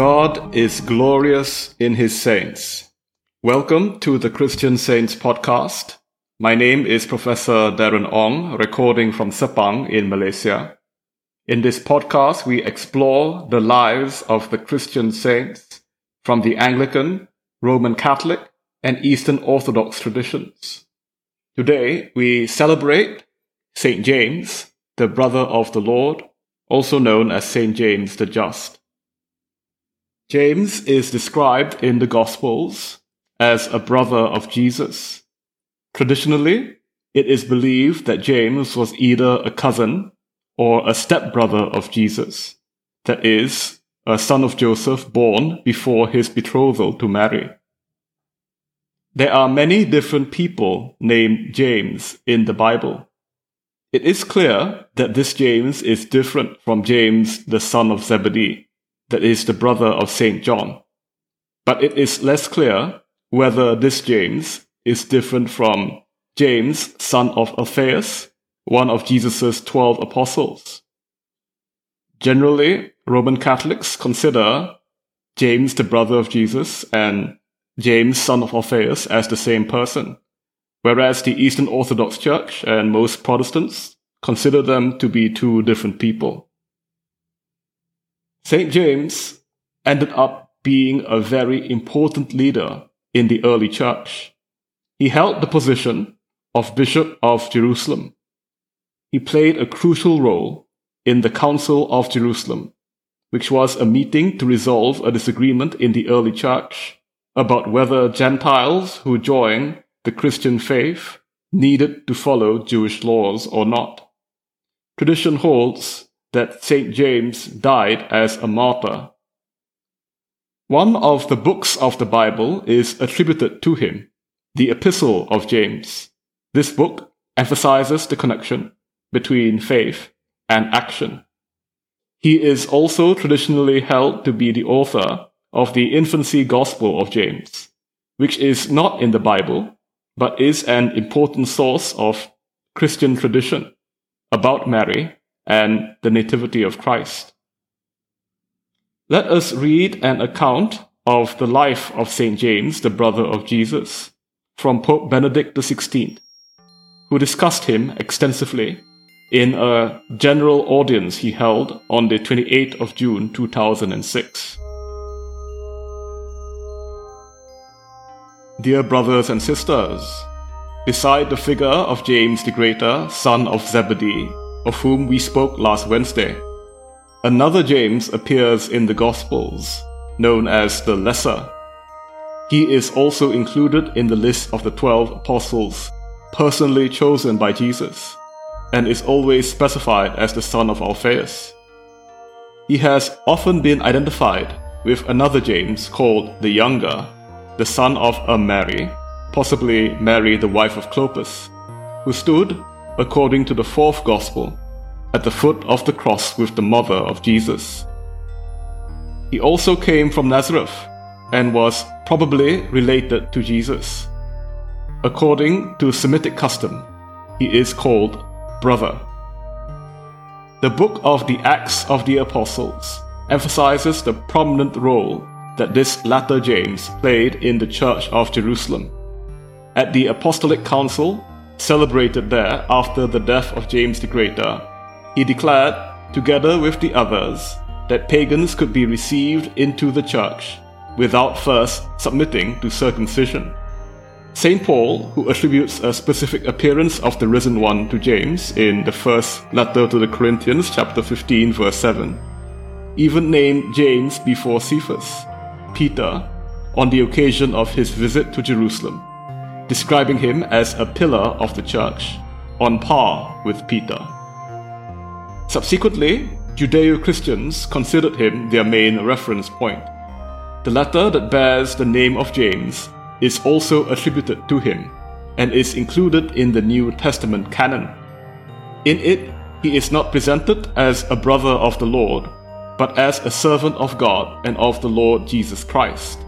God is glorious in his saints. Welcome to the Christian Saints podcast. My name is Professor Darren Ong, recording from Sepang in Malaysia. In this podcast, we explore the lives of the Christian saints from the Anglican, Roman Catholic, and Eastern Orthodox traditions. Today, we celebrate Saint James, the brother of the Lord, also known as Saint James the Just. James is described in the Gospels as a brother of Jesus. Traditionally, it is believed that James was either a cousin or a stepbrother of Jesus, that is, a son of Joseph born before his betrothal to Mary. There are many different people named James in the Bible. It is clear that this James is different from James, the son of Zebedee that is the brother of St. John. But it is less clear whether this James is different from James, son of Alphaeus, one of Jesus' twelve apostles. Generally, Roman Catholics consider James the brother of Jesus and James, son of Alphaeus, as the same person, whereas the Eastern Orthodox Church and most Protestants consider them to be two different people. St. James ended up being a very important leader in the early church. He held the position of Bishop of Jerusalem. He played a crucial role in the Council of Jerusalem, which was a meeting to resolve a disagreement in the early church about whether Gentiles who joined the Christian faith needed to follow Jewish laws or not. Tradition holds that St. James died as a martyr. One of the books of the Bible is attributed to him, the Epistle of James. This book emphasizes the connection between faith and action. He is also traditionally held to be the author of the infancy gospel of James, which is not in the Bible, but is an important source of Christian tradition about Mary and the Nativity of Christ. Let us read an account of the life of St. James, the brother of Jesus, from Pope Benedict XVI, who discussed him extensively in a general audience he held on the 28th of June 2006. Dear brothers and sisters, beside the figure of James the Greater, son of Zebedee, of whom we spoke last Wednesday. Another James appears in the Gospels, known as the Lesser. He is also included in the list of the twelve apostles, personally chosen by Jesus, and is always specified as the son of Alphaeus. He has often been identified with another James called the Younger, the son of a Mary, possibly Mary the wife of Clopas, who stood according to the fourth Gospel, at the foot of the cross with the mother of Jesus. He also came from Nazareth and was probably related to Jesus. According to Semitic custom, he is called brother. The book of the Acts of the Apostles emphasizes the prominent role that this latter James played in the Church of Jerusalem. At the Apostolic Council, celebrated there after the death of James the Greater, he declared, together with the others, that pagans could be received into the church without first submitting to circumcision. St. Paul, who attributes a specific appearance of the risen one to James in the first letter to the Corinthians, chapter 15, verse 7, even named James before Cephas, Peter, on the occasion of his visit to Jerusalem describing him as a pillar of the church, on par with Peter. Subsequently, Judeo Christians considered him their main reference point. The letter that bears the name of James is also attributed to him and is included in the New Testament canon. In it, he is not presented as a brother of the Lord, but as a servant of God and of the Lord Jesus Christ.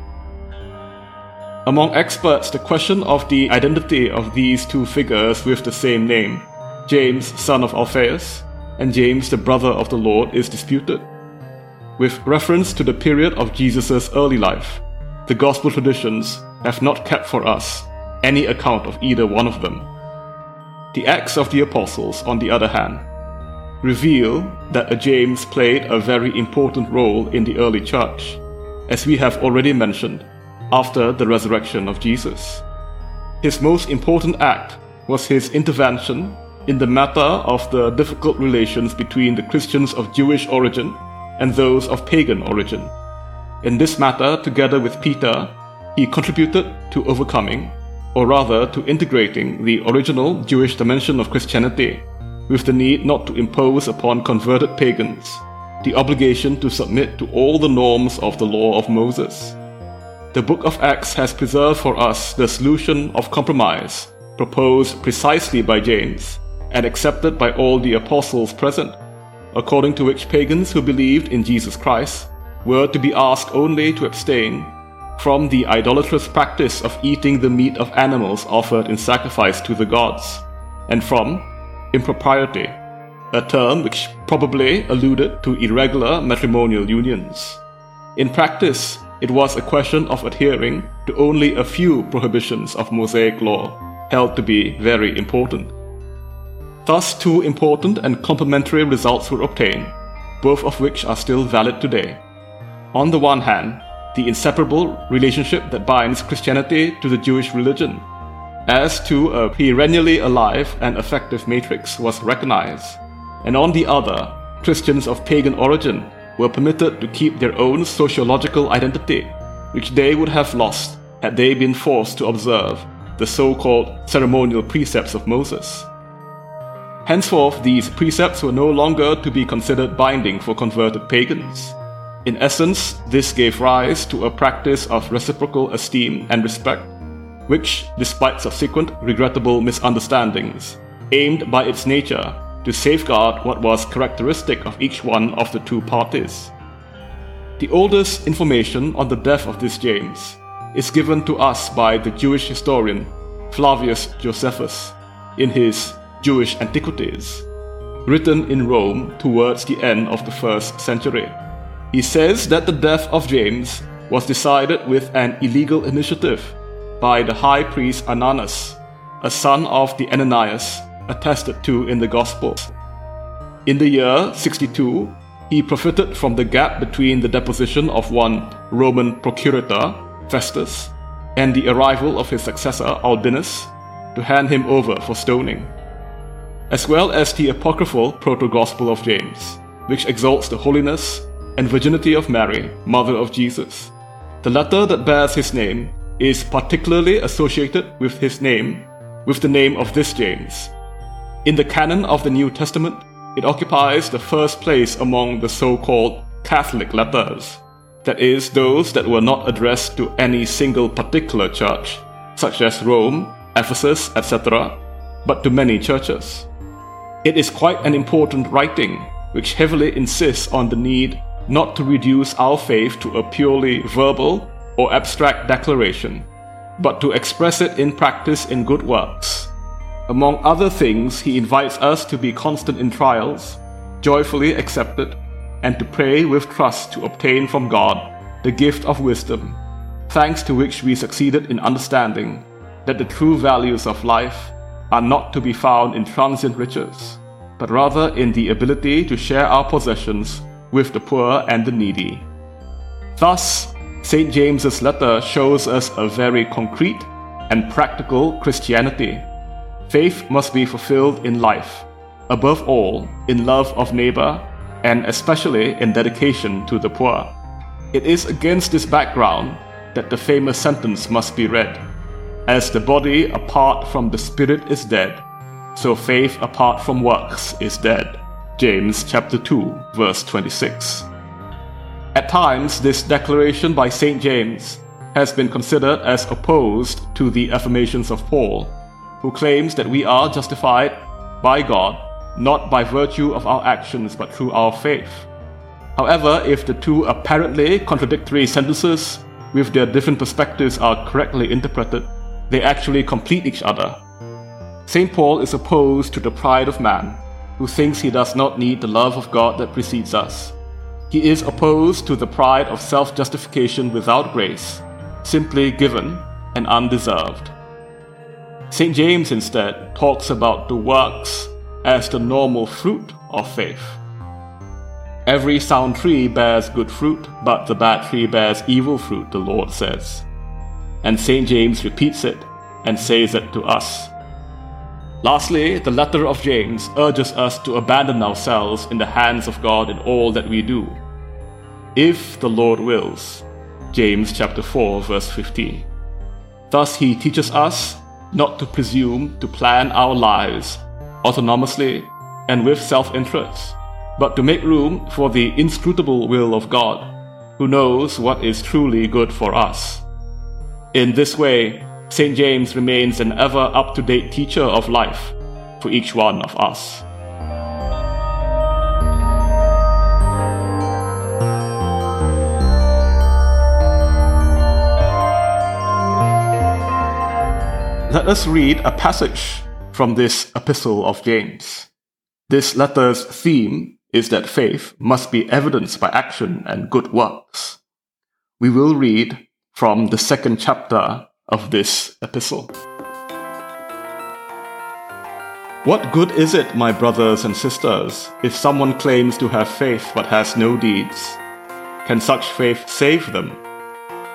Among experts, the question of the identity of these two figures with the same name, James, son of Alphaeus, and James, the brother of the Lord, is disputed. With reference to the period of Jesus' early life, the Gospel traditions have not kept for us any account of either one of them. The Acts of the Apostles, on the other hand, reveal that James played a very important role in the early church, as we have already mentioned, after the resurrection of Jesus. His most important act was his intervention in the matter of the difficult relations between the Christians of Jewish origin and those of pagan origin. In this matter, together with Peter, he contributed to overcoming, or rather to integrating, the original Jewish dimension of Christianity with the need not to impose upon converted pagans the obligation to submit to all the norms of the law of Moses. The book of Acts has preserved for us the solution of compromise proposed precisely by James and accepted by all the apostles present, according to which pagans who believed in Jesus Christ were to be asked only to abstain from the idolatrous practice of eating the meat of animals offered in sacrifice to the gods, and from impropriety, a term which probably alluded to irregular matrimonial unions. In practice, it was a question of adhering to only a few prohibitions of Mosaic law held to be very important. Thus, two important and complementary results were obtained, both of which are still valid today. On the one hand, the inseparable relationship that binds Christianity to the Jewish religion as to a perennially alive and effective matrix was recognized, and on the other, Christians of pagan origin were permitted to keep their own sociological identity, which they would have lost had they been forced to observe the so called ceremonial precepts of Moses. Henceforth, these precepts were no longer to be considered binding for converted pagans. In essence, this gave rise to a practice of reciprocal esteem and respect which, despite subsequent regrettable misunderstandings, aimed by its nature to safeguard what was characteristic of each one of the two parties. The oldest information on the death of this James is given to us by the Jewish historian Flavius Josephus in his Jewish Antiquities, written in Rome towards the end of the first century. He says that the death of James was decided with an illegal initiative by the high priest Ananus, a son of the Ananias, attested to in the Gospels. In the year 62, he profited from the gap between the deposition of one Roman procurator, Festus, and the arrival of his successor, Albinus, to hand him over for stoning, as well as the apocryphal Proto Gospel of James, which exalts the holiness and virginity of Mary, mother of Jesus. The letter that bears his name is particularly associated with his name, with the name of this James. In the canon of the New Testament, it occupies the first place among the so called Catholic letters, that is, those that were not addressed to any single particular church, such as Rome, Ephesus, etc., but to many churches. It is quite an important writing, which heavily insists on the need not to reduce our faith to a purely verbal or abstract declaration, but to express it in practice in good works. Among other things, he invites us to be constant in trials, joyfully accepted, and to pray with trust to obtain from God the gift of wisdom, thanks to which we succeeded in understanding that the true values of life are not to be found in transient riches, but rather in the ability to share our possessions with the poor and the needy. Thus, St. James's letter shows us a very concrete and practical Christianity. Faith must be fulfilled in life, above all, in love of neighbor, and especially in dedication to the poor. It is against this background that the famous sentence must be read As the body apart from the spirit is dead, so faith apart from works is dead. James chapter 2 verse 26. At times, this declaration by St. James has been considered as opposed to the affirmations of Paul, who claims that we are justified by God not by virtue of our actions but through our faith. However, if the two apparently contradictory sentences with their different perspectives, are correctly interpreted, they actually complete each other. St. Paul is opposed to the pride of man, who thinks he does not need the love of God that precedes us. He is opposed to the pride of self justification without grace, simply given and undeserved. St. James instead talks about the works as the normal fruit of faith. Every sound tree bears good fruit, but the bad tree bears evil fruit, the Lord says. And St. James repeats it and says it to us. Lastly, the letter of James urges us to abandon ourselves in the hands of God in all that we do. If the Lord wills. James chapter 4 verse 15. Thus he teaches us not to presume to plan our lives autonomously and with self interest, but to make room for the inscrutable will of God, who knows what is truly good for us. In this way, St. James remains an ever up to date teacher of life for each one of us. Let us read a passage from this epistle of James. This letter's theme is that faith must be evidenced by action and good works. We will read from the second chapter of this epistle. What good is it, my brothers and sisters, if someone claims to have faith but has no deeds? Can such faith save them?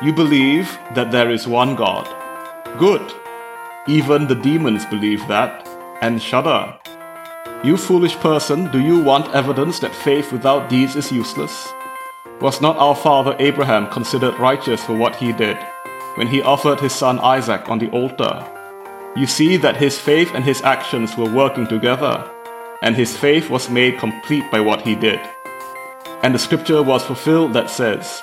You believe that there is one God. Good. Even the demons believe that and shudder. You foolish person, do you want evidence that faith without deeds is useless? Was not our father Abraham considered righteous for what he did when he offered his son Isaac on the altar? You see that his faith and his actions were working together, and his faith was made complete by what he did. And the scripture was fulfilled that says,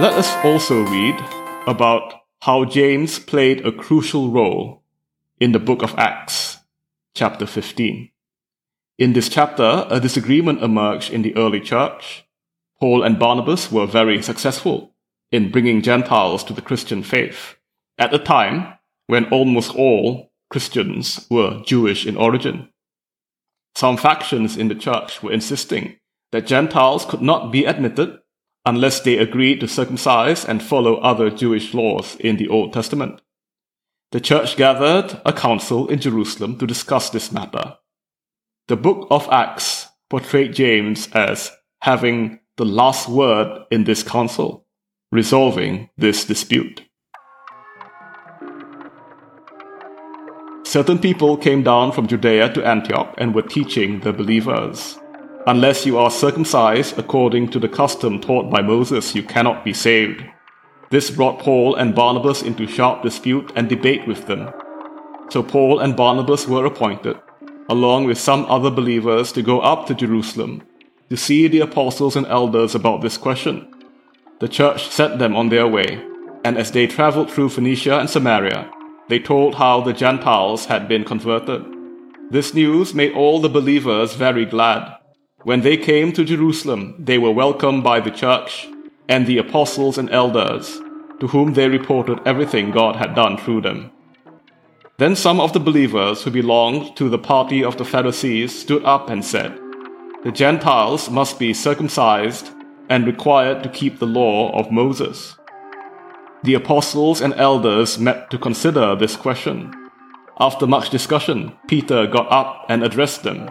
Let us also read about how James played a crucial role in the book of Acts, chapter 15. In this chapter, a disagreement emerged in the early church. Paul and Barnabas were very successful in bringing Gentiles to the Christian faith at a time when almost all Christians were Jewish in origin. Some factions in the church were insisting that Gentiles could not be admitted unless they agreed to circumcise and follow other Jewish laws in the Old Testament. The church gathered a council in Jerusalem to discuss this matter. The book of Acts portrayed James as having the last word in this council, resolving this dispute. Certain people came down from Judea to Antioch and were teaching the believers. Unless you are circumcised according to the custom taught by Moses, you cannot be saved. This brought Paul and Barnabas into sharp dispute and debate with them. So Paul and Barnabas were appointed, along with some other believers, to go up to Jerusalem to see the apostles and elders about this question. The church sent them on their way, and as they traveled through Phoenicia and Samaria, they told how the Gentiles had been converted. This news made all the believers very glad when they came to Jerusalem, they were welcomed by the church and the apostles and elders, to whom they reported everything God had done through them. Then some of the believers who belonged to the party of the Pharisees stood up and said, The Gentiles must be circumcised and required to keep the law of Moses. The apostles and elders met to consider this question. After much discussion, Peter got up and addressed them.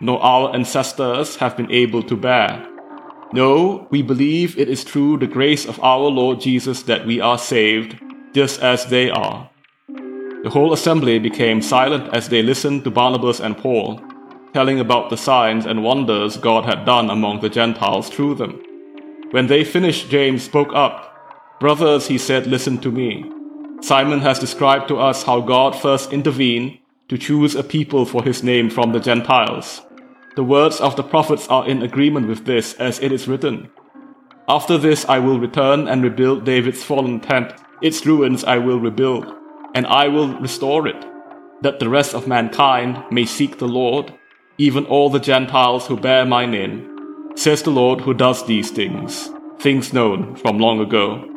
nor our ancestors have been able to bear? No, we believe it is through the grace of our Lord Jesus that we are saved, just as they are. The whole assembly became silent as they listened to Barnabas and Paul, telling about the signs and wonders God had done among the Gentiles through them. When they finished, James spoke up. Brothers, he said, listen to me. Simon has described to us how God first intervened to choose a people for his name from the Gentiles. The words of the prophets are in agreement with this, as it is written After this I will return and rebuild David's fallen tent, its ruins I will rebuild, and I will restore it, that the rest of mankind may seek the Lord, even all the Gentiles who bear my name, says the Lord who does these things, things known from long ago.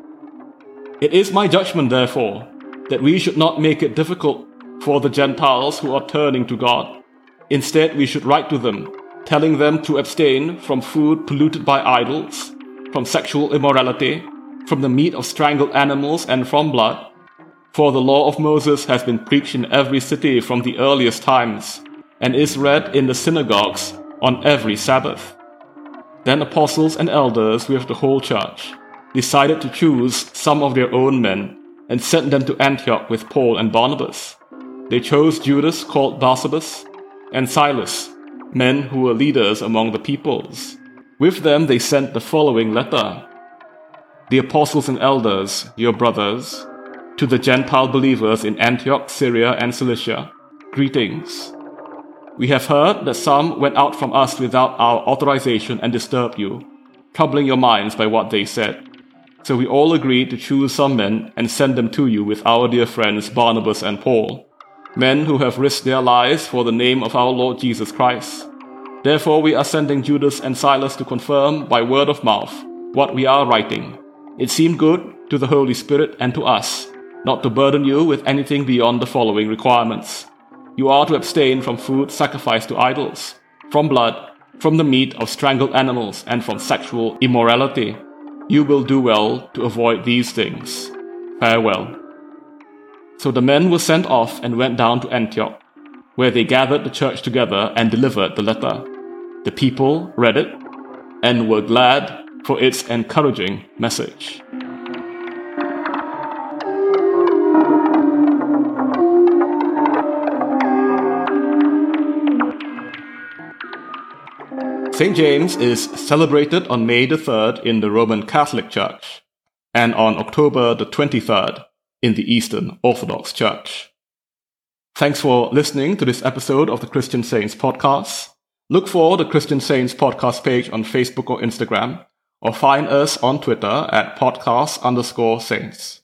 It is my judgment, therefore, that we should not make it difficult for the Gentiles who are turning to God Instead, we should write to them, telling them to abstain from food polluted by idols, from sexual immorality, from the meat of strangled animals, and from blood. For the law of Moses has been preached in every city from the earliest times, and is read in the synagogues on every Sabbath. Then apostles and elders with the whole church decided to choose some of their own men and sent them to Antioch with Paul and Barnabas. They chose Judas called Barsabas and Silas, men who were leaders among the peoples. With them they sent the following letter The apostles and elders, your brothers, to the Gentile believers in Antioch, Syria, and Cilicia, greetings. We have heard that some went out from us without our authorization and disturbed you, troubling your minds by what they said. So we all agreed to choose some men and send them to you with our dear friends Barnabas and Paul men who have risked their lives for the name of our Lord Jesus Christ. Therefore, we are sending Judas and Silas to confirm by word of mouth what we are writing. It seemed good to the Holy Spirit and to us not to burden you with anything beyond the following requirements. You are to abstain from food sacrificed to idols, from blood, from the meat of strangled animals, and from sexual immorality. You will do well to avoid these things. Farewell. So the men were sent off and went down to Antioch, where they gathered the church together and delivered the letter. The people read it and were glad for its encouraging message. St. James is celebrated on May the 3rd in the Roman Catholic Church and on October the 23rd in the Eastern Orthodox Church. Thanks for listening to this episode of the Christian Saints podcast. Look for the Christian Saints podcast page on Facebook or Instagram, or find us on Twitter at podcast underscore saints.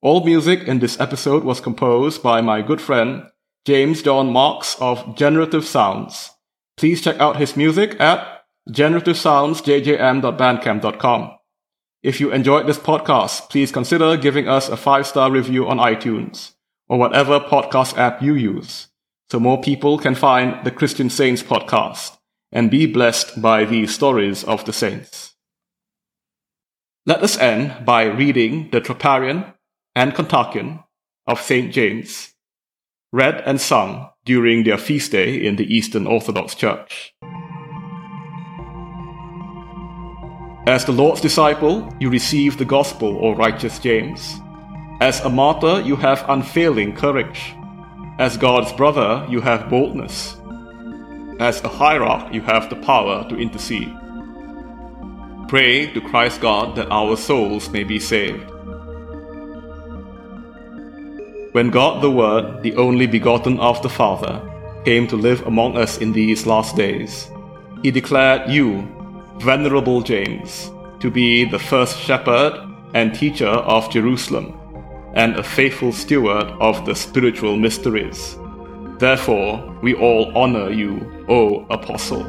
All music in this episode was composed by my good friend James John Marks of Generative Sounds. Please check out his music at generativesoundsjjm.bandcamp.com. If you enjoyed this podcast, please consider giving us a five star review on iTunes or whatever podcast app you use so more people can find the Christian Saints podcast and be blessed by these stories of the saints. Let us end by reading the Troparion and Kontakion of St. James, read and sung during their feast day in the Eastern Orthodox Church. As the Lord's disciple, you receive the gospel, O righteous James. As a martyr, you have unfailing courage. As God's brother, you have boldness. As a hierarch, you have the power to intercede. Pray to Christ God that our souls may be saved. When God the Word, the only begotten of the Father, came to live among us in these last days, he declared you, Venerable James, to be the first shepherd and teacher of Jerusalem, and a faithful steward of the spiritual mysteries. Therefore, we all honor you, O Apostle.